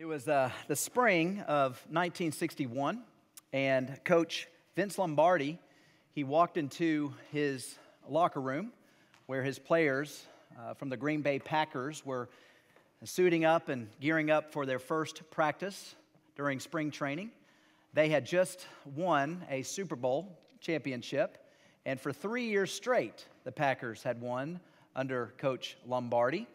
It was uh, the spring of 1961, and Coach Vince Lombardi, he walked into his locker room where his players uh, from the Green Bay Packers were suiting up and gearing up for their first practice during spring training. They had just won a Super Bowl championship, and for three years straight, the Packers had won under Coach Lombardi.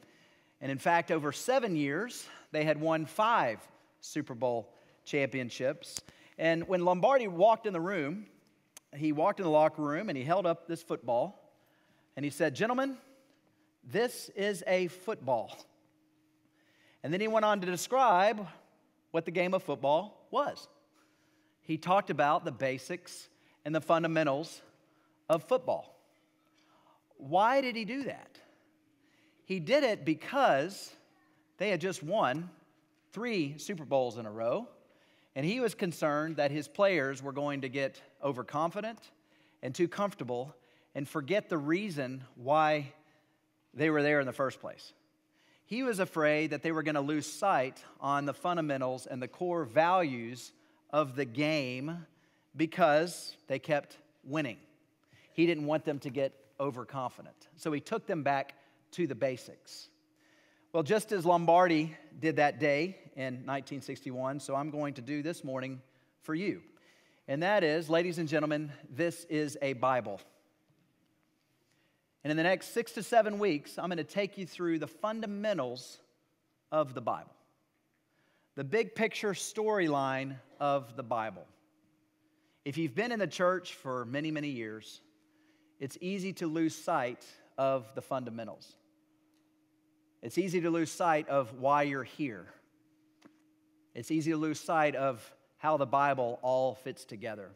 And in fact, over seven years, they had won five Super Bowl championships. And when Lombardi walked in the room, he walked in the locker room and he held up this football and he said, Gentlemen, this is a football. And then he went on to describe what the game of football was. He talked about the basics and the fundamentals of football. Why did he do that? He did it because they had just won three Super Bowls in a row, and he was concerned that his players were going to get overconfident and too comfortable and forget the reason why they were there in the first place. He was afraid that they were going to lose sight on the fundamentals and the core values of the game because they kept winning. He didn't want them to get overconfident. So he took them back to the basics. Well, just as Lombardi did that day in 1961, so I'm going to do this morning for you. And that is, ladies and gentlemen, this is a Bible. And in the next six to seven weeks, I'm going to take you through the fundamentals of the Bible, the big picture storyline of the Bible. If you've been in the church for many, many years, it's easy to lose sight of the fundamentals. It's easy to lose sight of why you're here. It's easy to lose sight of how the Bible all fits together.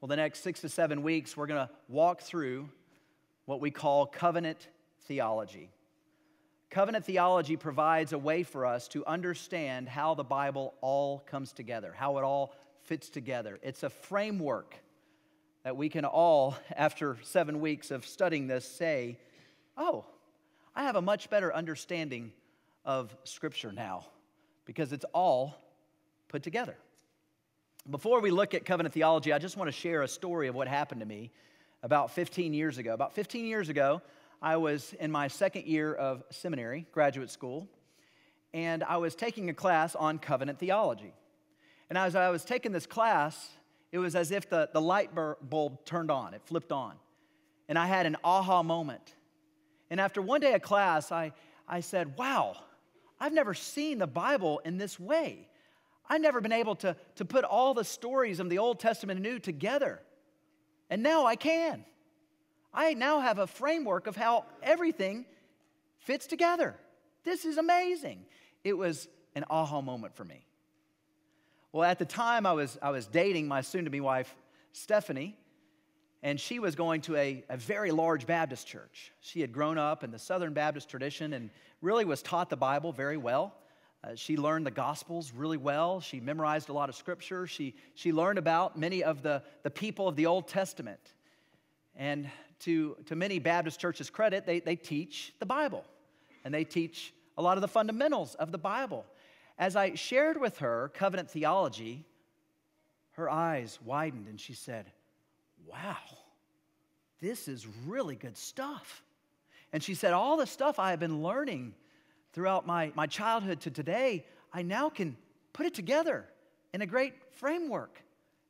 Well, the next six to seven weeks, we're going to walk through what we call covenant theology. Covenant theology provides a way for us to understand how the Bible all comes together, how it all fits together. It's a framework that we can all, after seven weeks of studying this, say, oh, I have a much better understanding of Scripture now because it's all put together. Before we look at covenant theology, I just want to share a story of what happened to me about 15 years ago. About 15 years ago, I was in my second year of seminary, graduate school, and I was taking a class on covenant theology. And as I was taking this class, it was as if the, the light bulb turned on, it flipped on. And I had an aha moment. And after one day of class, I, I said, Wow, I've never seen the Bible in this way. I've never been able to, to put all the stories of the Old Testament and New together. And now I can. I now have a framework of how everything fits together. This is amazing. It was an aha moment for me. Well, at the time, I was, I was dating my soon to be wife, Stephanie, and she was going to a, a very large Baptist church. She had grown up in the Southern Baptist tradition and really was taught the Bible very well. Uh, she learned the Gospels really well. She memorized a lot of scripture. She, she learned about many of the, the people of the Old Testament. And to, to many Baptist churches' credit, they, they teach the Bible and they teach a lot of the fundamentals of the Bible. As I shared with her covenant theology, her eyes widened and she said, wow, this is really good stuff. And she said, All the stuff I have been learning throughout my, my childhood to today, I now can put it together in a great framework.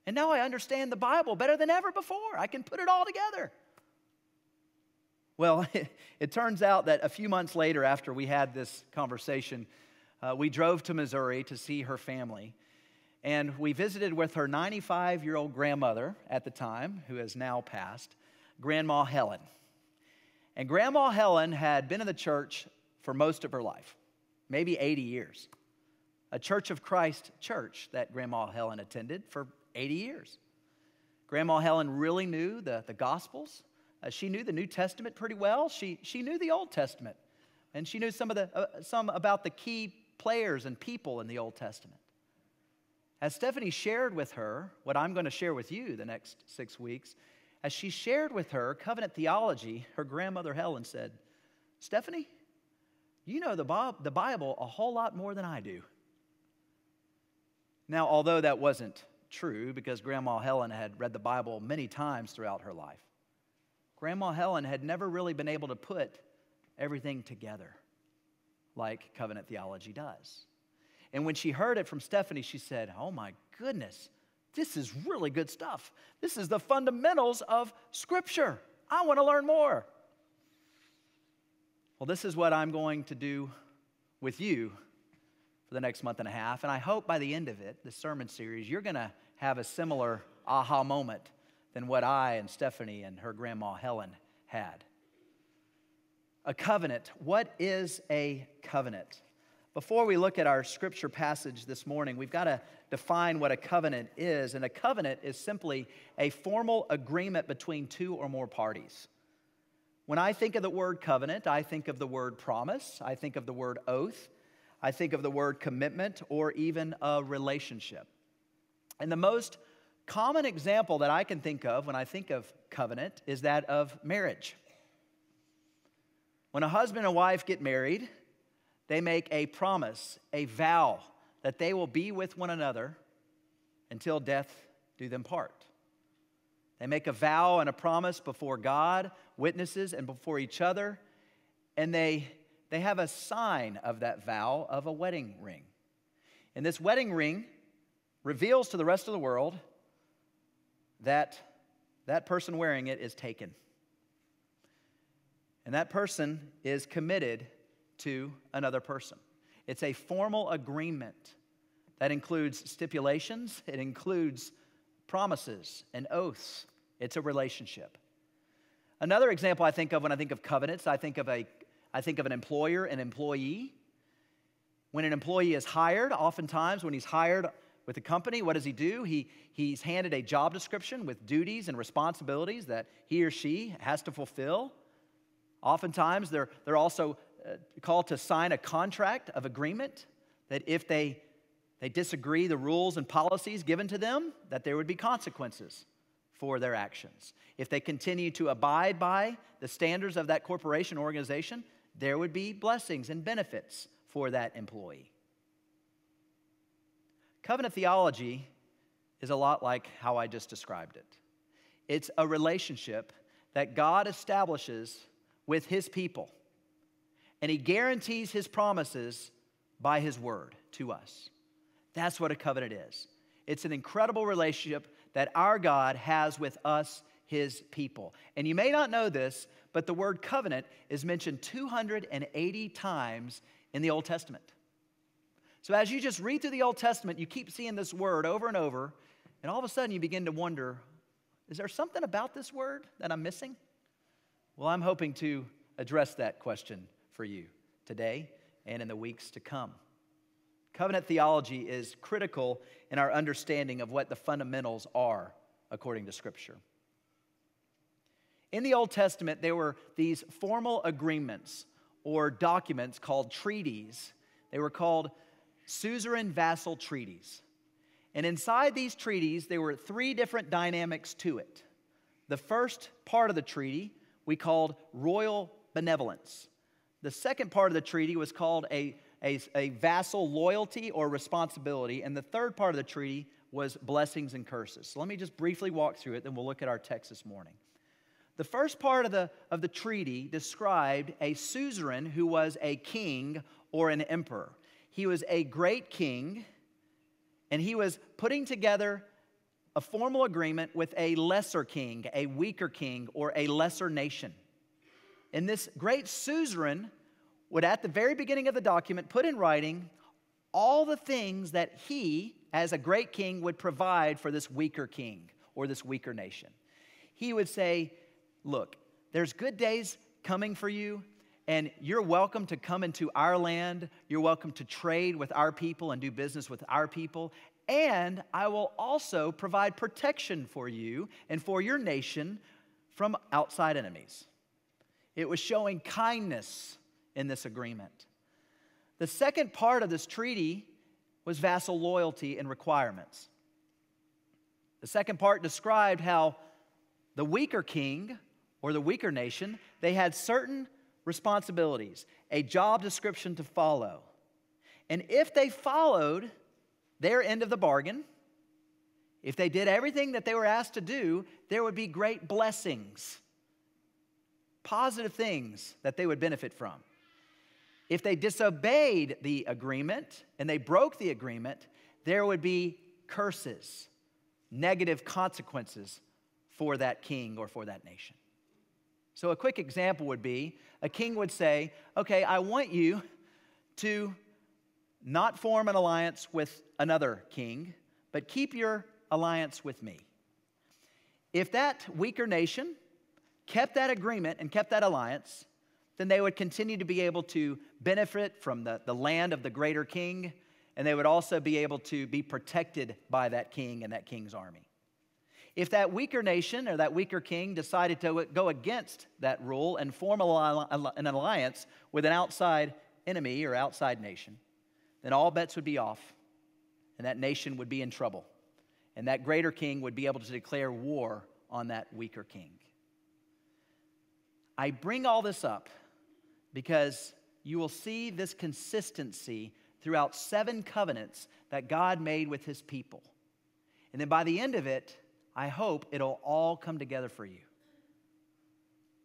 And now I understand the Bible better than ever before. I can put it all together. Well, it, it turns out that a few months later, after we had this conversation, uh, we drove to Missouri to see her family. And we visited with her 95 year old grandmother at the time, who has now passed, Grandma Helen. And Grandma Helen had been in the church for most of her life, maybe 80 years. A Church of Christ church that Grandma Helen attended for 80 years. Grandma Helen really knew the, the Gospels. Uh, she knew the New Testament pretty well. She, she knew the Old Testament. And she knew some, of the, uh, some about the key players and people in the Old Testament. As Stephanie shared with her what I'm going to share with you the next six weeks, as she shared with her covenant theology, her grandmother Helen said, Stephanie, you know the Bible a whole lot more than I do. Now, although that wasn't true because Grandma Helen had read the Bible many times throughout her life, Grandma Helen had never really been able to put everything together like covenant theology does. And when she heard it from Stephanie, she said, Oh my goodness, this is really good stuff. This is the fundamentals of Scripture. I want to learn more. Well, this is what I'm going to do with you for the next month and a half. And I hope by the end of it, the sermon series, you're going to have a similar aha moment than what I and Stephanie and her grandma Helen had. A covenant. What is a covenant? Before we look at our scripture passage this morning, we've got to define what a covenant is. And a covenant is simply a formal agreement between two or more parties. When I think of the word covenant, I think of the word promise, I think of the word oath, I think of the word commitment, or even a relationship. And the most common example that I can think of when I think of covenant is that of marriage. When a husband and wife get married, they make a promise, a vow that they will be with one another until death do them part. They make a vow and a promise before God, witnesses, and before each other, and they, they have a sign of that vow of a wedding ring. And this wedding ring reveals to the rest of the world that that person wearing it is taken. And that person is committed to another person. It's a formal agreement that includes stipulations, it includes promises and oaths. It's a relationship. Another example I think of when I think of covenants, I think of a I think of an employer and employee. When an employee is hired, oftentimes when he's hired with a company, what does he do? He, he's handed a job description with duties and responsibilities that he or she has to fulfill. Oftentimes, they're, they're also called to sign a contract of agreement that if they, they disagree the rules and policies given to them, that there would be consequences for their actions. If they continue to abide by the standards of that corporation organization, there would be blessings and benefits for that employee. Covenant theology is a lot like how I just described it. It's a relationship that God establishes with his people, and he guarantees his promises by his word to us. That's what a covenant is. It's an incredible relationship that our God has with us, his people. And you may not know this, but the word covenant is mentioned 280 times in the Old Testament. So as you just read through the Old Testament, you keep seeing this word over and over, and all of a sudden you begin to wonder is there something about this word that I'm missing? Well, I'm hoping to address that question for you today and in the weeks to come. Covenant theology is critical in our understanding of what the fundamentals are according to Scripture. In the Old Testament, there were these formal agreements or documents called treaties. They were called suzerain vassal treaties. And inside these treaties, there were three different dynamics to it. The first part of the treaty we called royal benevolence. The second part of the treaty was called a, a, a, vassal loyalty or responsibility. And the third part of the treaty was blessings and curses. So let me just briefly walk through it, then we'll look at our text this morning. The first part of the, of the treaty described a suzerain who was a king or an emperor. He was a great king, and he was putting together a formal agreement with a lesser king, a weaker king, or a lesser nation. And this great suzerain would, at the very beginning of the document, put in writing all the things that he, as a great king, would provide for this weaker king or this weaker nation. He would say, Look, there's good days coming for you, and you're welcome to come into our land. You're welcome to trade with our people and do business with our people and I will also provide protection for you and for your nation from outside enemies. It was showing kindness in this agreement. The second part of this treaty was vassal loyalty and requirements. The second part described how the weaker king or the weaker nation, they had certain responsibilities, a job description to follow. And if they followed their end of the bargain, if they did everything that they were asked to do, there would be great blessings, positive things that they would benefit from. If they disobeyed the agreement and they broke the agreement, there would be curses, negative consequences for that king or for that nation. So, a quick example would be a king would say, Okay, I want you to not form an alliance with another king, but keep your alliance with me. If that weaker nation kept that agreement and kept that alliance, then they would continue to be able to benefit from the, the land of the greater king, and they would also be able to be protected by that king and that king's army. If that weaker nation or that weaker king decided to go against that rule and form an alliance with an outside enemy or outside nation, then all bets would be off, and that nation would be in trouble. And that greater king would be able to declare war on that weaker king. I bring all this up because you will see this consistency throughout seven covenants that God made with his people. And then by the end of it, I hope it'll all come together for you.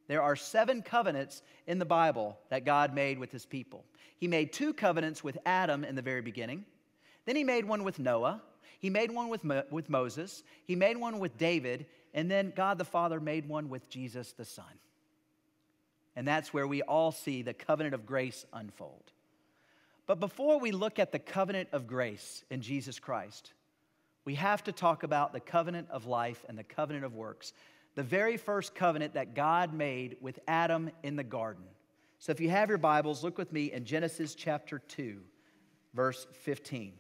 There are seven covenants in the Bible that God made with his people. He made two covenants with Adam in the very beginning. Then he made one with Noah. He made one with, Mo- with Moses. He made one with David. And then God the Father made one with Jesus the Son. And that's where we all see the covenant of grace unfold. But before we look at the covenant of grace in Jesus Christ, we have to talk about the covenant of life and the covenant of works, the very first covenant that God made with Adam in the garden. So if you have your Bibles, look with me in Genesis chapter 2, verse 15.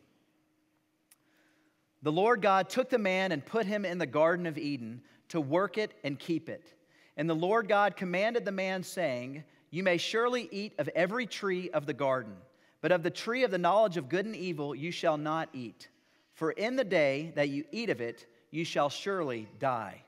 The Lord God took the man and put him in the Garden of Eden to work it and keep it. And the Lord God commanded the man, saying, You may surely eat of every tree of the garden, but of the tree of the knowledge of good and evil you shall not eat. For in the day that you eat of it, you shall surely die.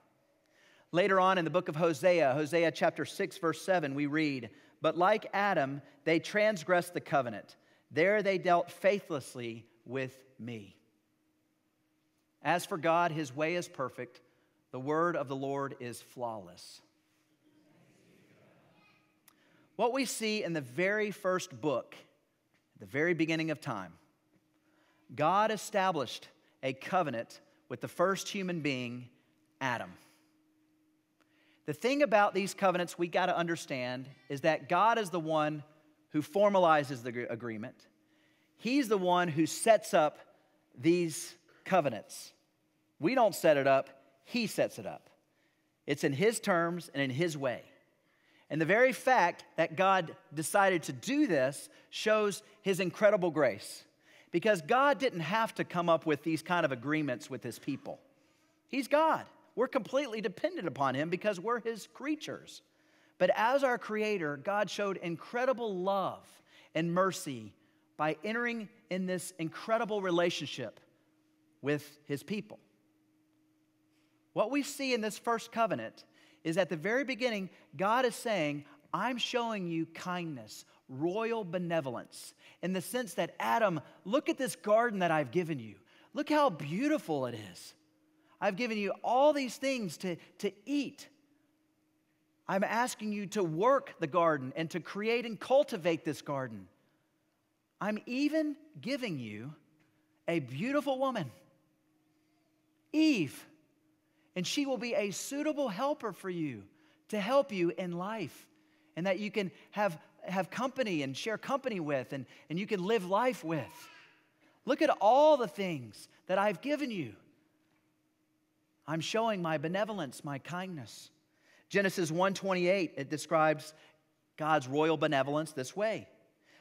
Later on in the book of Hosea, Hosea chapter 6, verse 7, we read, But like Adam, they transgressed the covenant. There they dealt faithlessly with me. As for God, his way is perfect. The word of the Lord is flawless. What we see in the very first book, the very beginning of time, God established a covenant with the first human being, Adam. The thing about these covenants we got to understand is that God is the one who formalizes the agreement. He's the one who sets up these covenants. We don't set it up, He sets it up. It's in His terms and in His way. And the very fact that God decided to do this shows His incredible grace because God didn't have to come up with these kind of agreements with his people. He's God. We're completely dependent upon him because we're his creatures. But as our creator, God showed incredible love and mercy by entering in this incredible relationship with his people. What we see in this first covenant is at the very beginning, God is saying, I'm showing you kindness, royal benevolence in the sense that, Adam, look at this garden that I've given you. Look how beautiful it is. I've given you all these things to, to eat. I'm asking you to work the garden and to create and cultivate this garden. I'm even giving you a beautiful woman, Eve, and she will be a suitable helper for you to help you in life and that you can have have company and share company with and, and you can live life with. Look at all the things that I've given you. I'm showing my benevolence, my kindness. Genesis 1:28 it describes God's royal benevolence this way.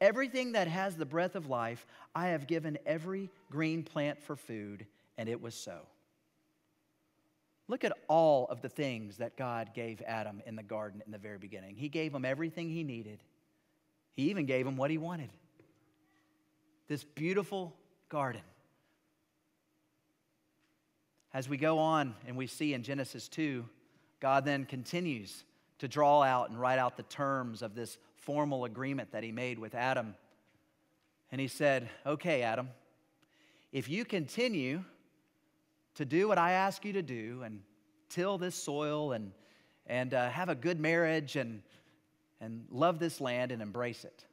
everything that has the breath of life, I have given every green plant for food. And it was so. Look at all of the things that God gave Adam in the garden in the very beginning. He gave him everything he needed, he even gave him what he wanted this beautiful garden. As we go on and we see in Genesis 2, God then continues to draw out and write out the terms of this formal agreement that he made with Adam. And he said, Okay, Adam, if you continue to do what I ask you to do and till this soil and, and uh, have a good marriage and, and love this land and embrace it,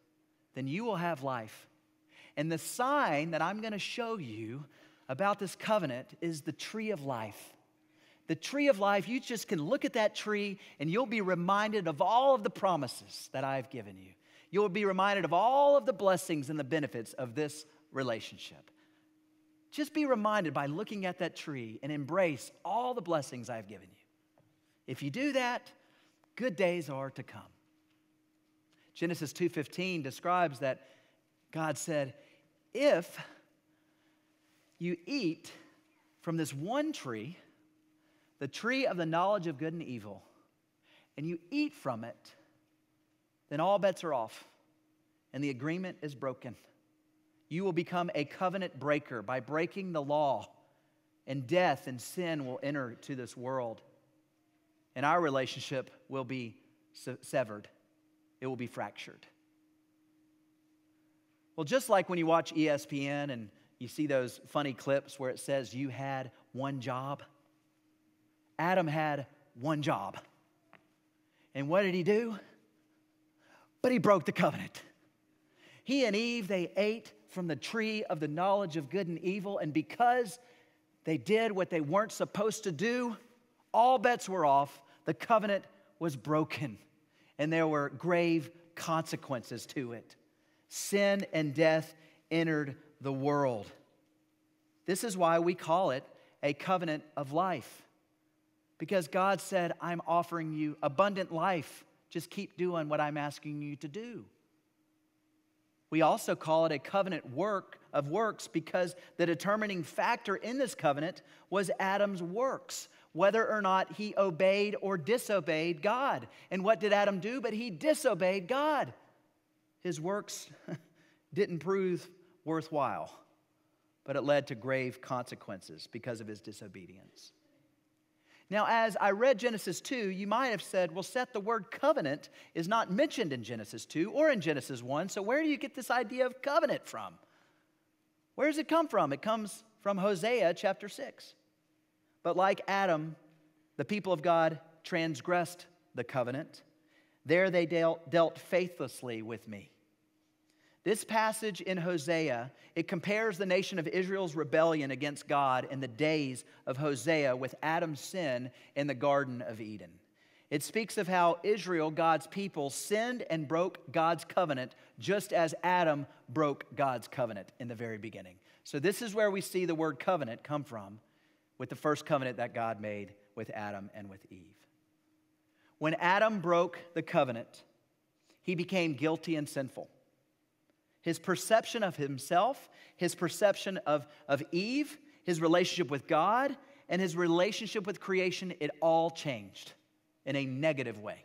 then you will have life. And the sign that I'm going to show you about this covenant is the tree of life. The tree of life, you just can look at that tree and you'll be reminded of all of the promises that I've given you. You'll be reminded of all of the blessings and the benefits of this relationship. Just be reminded by looking at that tree and embrace all the blessings I've given you. If you do that, good days are to come. Genesis 2:15 describes that God said, "If you eat from this one tree, the tree of the knowledge of good and evil, and you eat from it, then all bets are off and the agreement is broken." You will become a covenant breaker by breaking the law, and death and sin will enter to this world. And our relationship will be severed, it will be fractured. Well, just like when you watch ESPN and you see those funny clips where it says you had one job, Adam had one job. And what did he do? But he broke the covenant. He and Eve, they ate from the tree of the knowledge of good and evil, and because they did what they weren't supposed to do, all bets were off. The covenant was broken, and there were grave consequences to it. Sin and death entered the world. This is why we call it a covenant of life. Because God said, I'm offering you abundant life. Just keep doing what I'm asking you to do. We also call it a covenant work of works because the determining factor in this covenant was Adam's works, whether or not he obeyed or disobeyed God. And what did Adam do? But he disobeyed God. His works didn't prove worthwhile, but it led to grave consequences because of his disobedience. Now, as I read Genesis 2, you might have said, well, Seth, the word covenant is not mentioned in Genesis 2 or in Genesis 1, so where do you get this idea of covenant from? Where does it come from? It comes from Hosea chapter 6. But like Adam, the people of God transgressed the covenant. There they dealt, dealt faithlessly with me. This passage in Hosea, it compares the nation of Israel's rebellion against God in the days of Hosea with Adam's sin in the Garden of Eden. It speaks of how Israel, God's people, sinned and broke God's covenant just as Adam broke God's covenant in the very beginning. So, this is where we see the word covenant come from with the first covenant that God made with Adam and with Eve. When Adam broke the covenant, he became guilty and sinful. His perception of himself, his perception of, of Eve, his relationship with God, and his relationship with creation, it all changed in a negative way.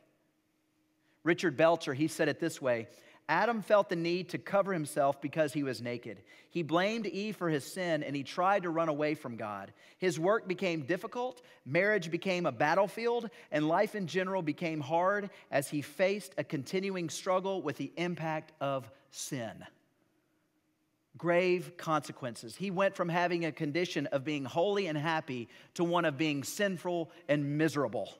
Richard Belcher, he said it this way Adam felt the need to cover himself because he was naked. He blamed Eve for his sin and he tried to run away from God. His work became difficult, marriage became a battlefield, and life in general became hard as he faced a continuing struggle with the impact of sin. Grave consequences. He went from having a condition of being holy and happy to one of being sinful and miserable.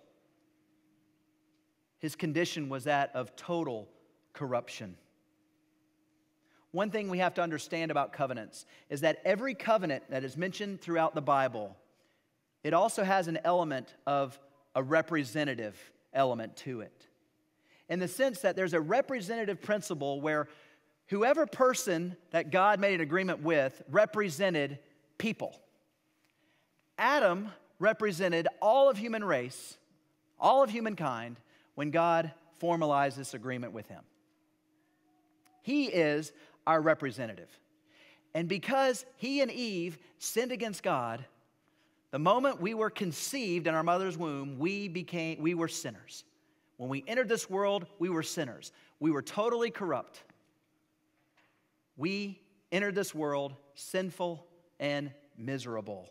His condition was that of total corruption. One thing we have to understand about covenants is that every covenant that is mentioned throughout the Bible, it also has an element of a representative element to it. In the sense that there's a representative principle where whoever person that God made an agreement with represented people. Adam represented all of human race, all of humankind, when God formalized this agreement with him. He is our representative. And because he and Eve sinned against God, The moment we were conceived in our mother's womb, we became we were sinners. When we entered this world, we were sinners. We were totally corrupt. We entered this world sinful and miserable.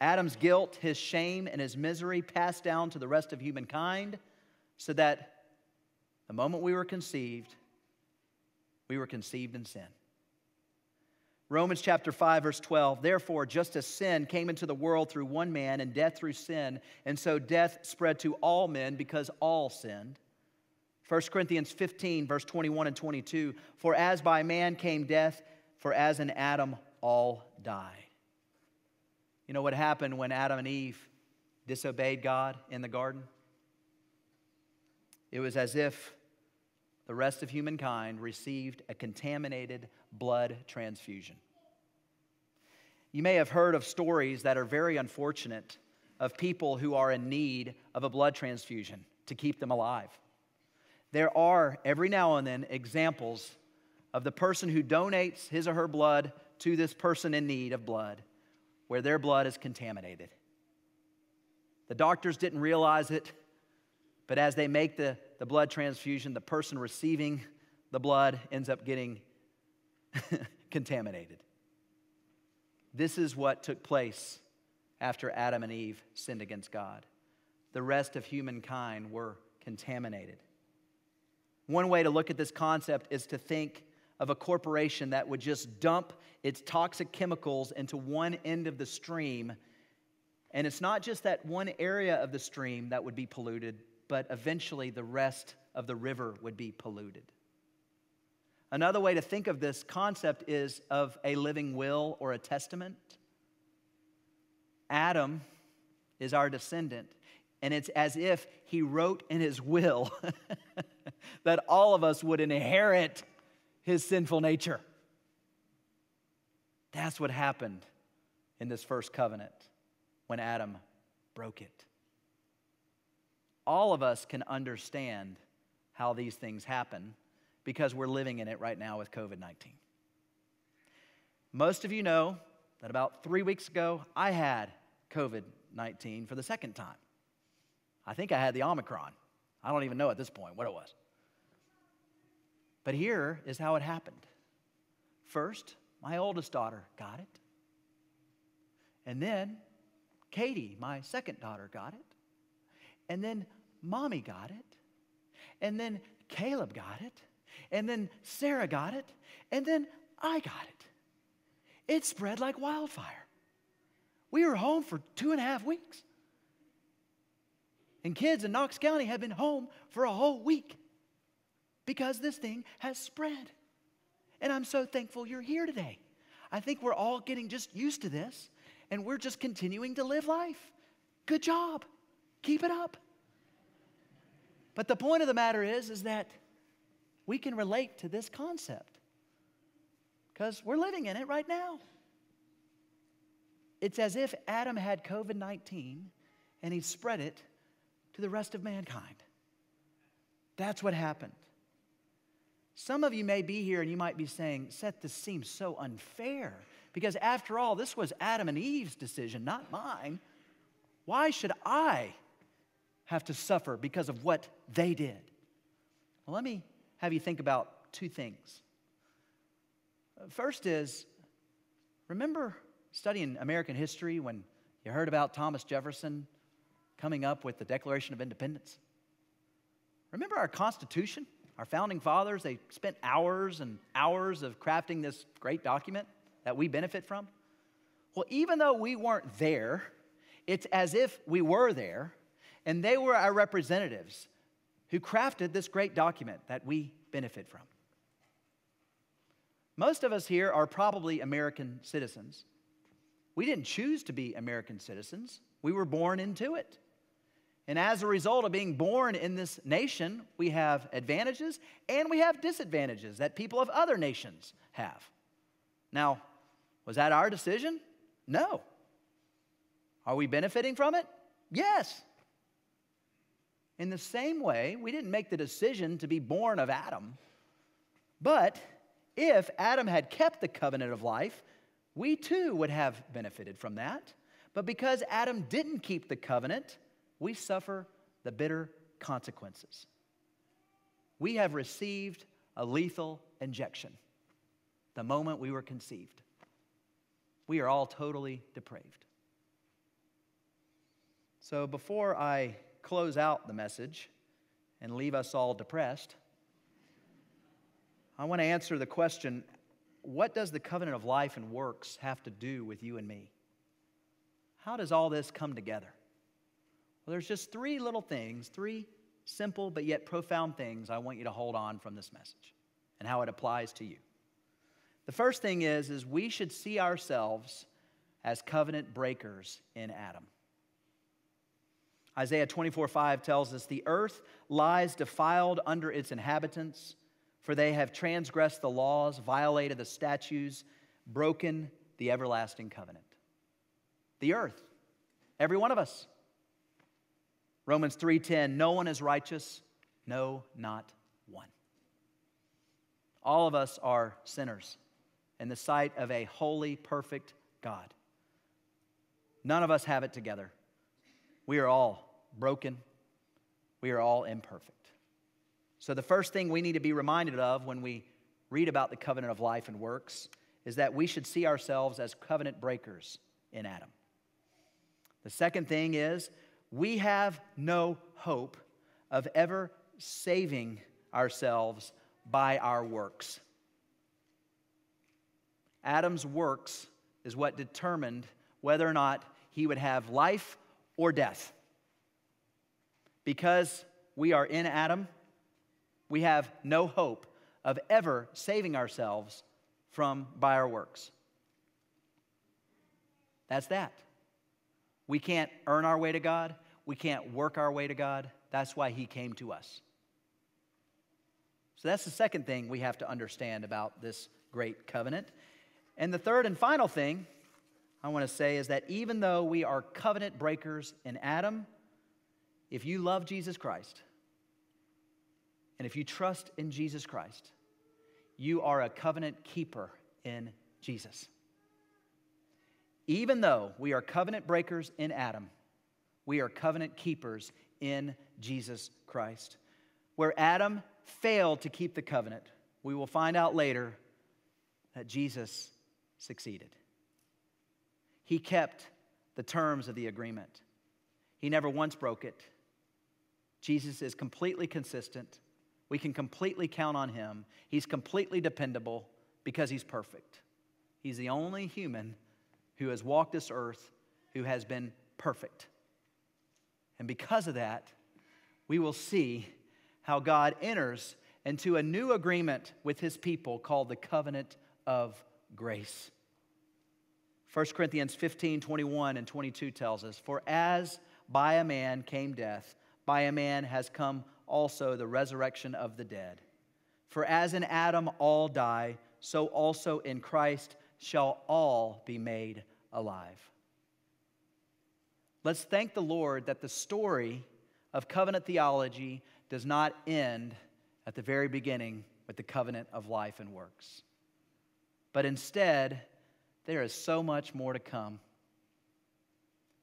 Adam's guilt, his shame, and his misery passed down to the rest of humankind so that the moment we were conceived, we were conceived in sin. Romans chapter 5, verse 12. Therefore, just as sin came into the world through one man and death through sin, and so death spread to all men because all sinned. 1 Corinthians 15, verse 21 and 22. For as by man came death, for as in Adam all die. You know what happened when Adam and Eve disobeyed God in the garden? It was as if the rest of humankind received a contaminated blood transfusion. You may have heard of stories that are very unfortunate of people who are in need of a blood transfusion to keep them alive. There are, every now and then, examples of the person who donates his or her blood to this person in need of blood where their blood is contaminated. The doctors didn't realize it, but as they make the, the blood transfusion, the person receiving the blood ends up getting contaminated. This is what took place after Adam and Eve sinned against God. The rest of humankind were contaminated. One way to look at this concept is to think of a corporation that would just dump its toxic chemicals into one end of the stream. And it's not just that one area of the stream that would be polluted, but eventually the rest of the river would be polluted. Another way to think of this concept is of a living will or a testament. Adam is our descendant, and it's as if he wrote in his will that all of us would inherit his sinful nature. That's what happened in this first covenant when Adam broke it. All of us can understand how these things happen because we're living in it right now with COVID 19. Most of you know that about three weeks ago, I had COVID 19 for the second time. I think I had the Omicron. I don't even know at this point what it was. But here is how it happened. First, my oldest daughter got it. And then Katie, my second daughter, got it. And then mommy got it. And then Caleb got it. And then Sarah got it. And then I got it. It spread like wildfire. We were home for two and a half weeks. And kids in Knox County have been home for a whole week because this thing has spread. And I'm so thankful you're here today. I think we're all getting just used to this and we're just continuing to live life. Good job. Keep it up. But the point of the matter is is that we can relate to this concept because we're living in it right now. It's as if Adam had COVID 19 and he spread it to the rest of mankind. That's what happened. Some of you may be here and you might be saying, Seth, this seems so unfair. Because after all, this was Adam and Eve's decision, not mine. Why should I have to suffer because of what they did? Well, let me have you think about two things. First is remember studying American history when you heard about Thomas Jefferson coming up with the Declaration of Independence? Remember our Constitution? Our founding fathers, they spent hours and hours of crafting this great document that we benefit from. Well, even though we weren't there, it's as if we were there, and they were our representatives who crafted this great document that we benefit from. Most of us here are probably American citizens. We didn't choose to be American citizens, we were born into it. And as a result of being born in this nation, we have advantages and we have disadvantages that people of other nations have. Now, was that our decision? No. Are we benefiting from it? Yes. In the same way, we didn't make the decision to be born of Adam. But if Adam had kept the covenant of life, we too would have benefited from that. But because Adam didn't keep the covenant, we suffer the bitter consequences. We have received a lethal injection the moment we were conceived. We are all totally depraved. So before I close out the message and leave us all depressed, I want to answer the question what does the covenant of life and works have to do with you and me? How does all this come together? Well, there's just three little things, three simple but yet profound things I want you to hold on from this message and how it applies to you. The first thing is is we should see ourselves as covenant breakers in Adam. Isaiah 24 5 tells us, The earth lies defiled under its inhabitants, for they have transgressed the laws, violated the statutes, broken the everlasting covenant. The earth, every one of us. Romans 3:10 No one is righteous, no not one. All of us are sinners in the sight of a holy perfect God. None of us have it together. We are all broken. We are all imperfect. So, the first thing we need to be reminded of when we read about the covenant of life and works is that we should see ourselves as covenant breakers in Adam. The second thing is we have no hope of ever saving ourselves by our works. Adam's works is what determined whether or not he would have life or death. Because we are in Adam, we have no hope of ever saving ourselves from by our works. That's that. We can't earn our way to God. We can't work our way to God. That's why He came to us. So that's the second thing we have to understand about this great covenant. And the third and final thing I want to say is that even though we are covenant breakers in Adam, if you love Jesus Christ and if you trust in Jesus Christ, you are a covenant keeper in Jesus. Even though we are covenant breakers in Adam, we are covenant keepers in Jesus Christ. Where Adam failed to keep the covenant, we will find out later that Jesus succeeded. He kept the terms of the agreement, he never once broke it. Jesus is completely consistent. We can completely count on him. He's completely dependable because he's perfect. He's the only human who has walked this earth who has been perfect. And because of that, we will see how God enters into a new agreement with his people called the covenant of grace. 1 Corinthians 15 21 and 22 tells us, For as by a man came death, by a man has come also the resurrection of the dead. For as in Adam all die, so also in Christ shall all be made alive. Let's thank the Lord that the story of covenant theology does not end at the very beginning with the covenant of life and works, but instead, there is so much more to come.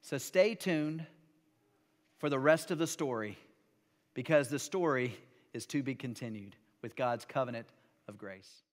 So stay tuned for the rest of the story because the story is to be continued with God's covenant of grace.